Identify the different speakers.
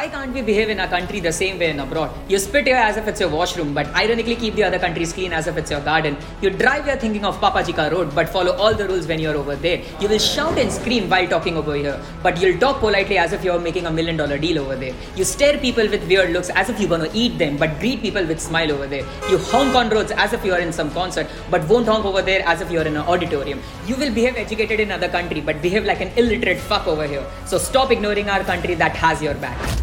Speaker 1: Why can't we behave in our country the same way in abroad? You spit here as if it's your washroom, but ironically keep the other countries clean as if it's your garden. You drive here thinking of Papajika Road, but follow all the rules when you're over there. You will shout and scream while talking over here, but you'll talk politely as if you're making a million dollar deal over there. You stare people with weird looks as if you're gonna eat them, but greet people with smile over there. You honk on roads as if you're in some concert, but won't honk over there as if you're in an auditorium. You will behave educated in other country, but behave like an illiterate fuck over here. So stop ignoring our country that has your back.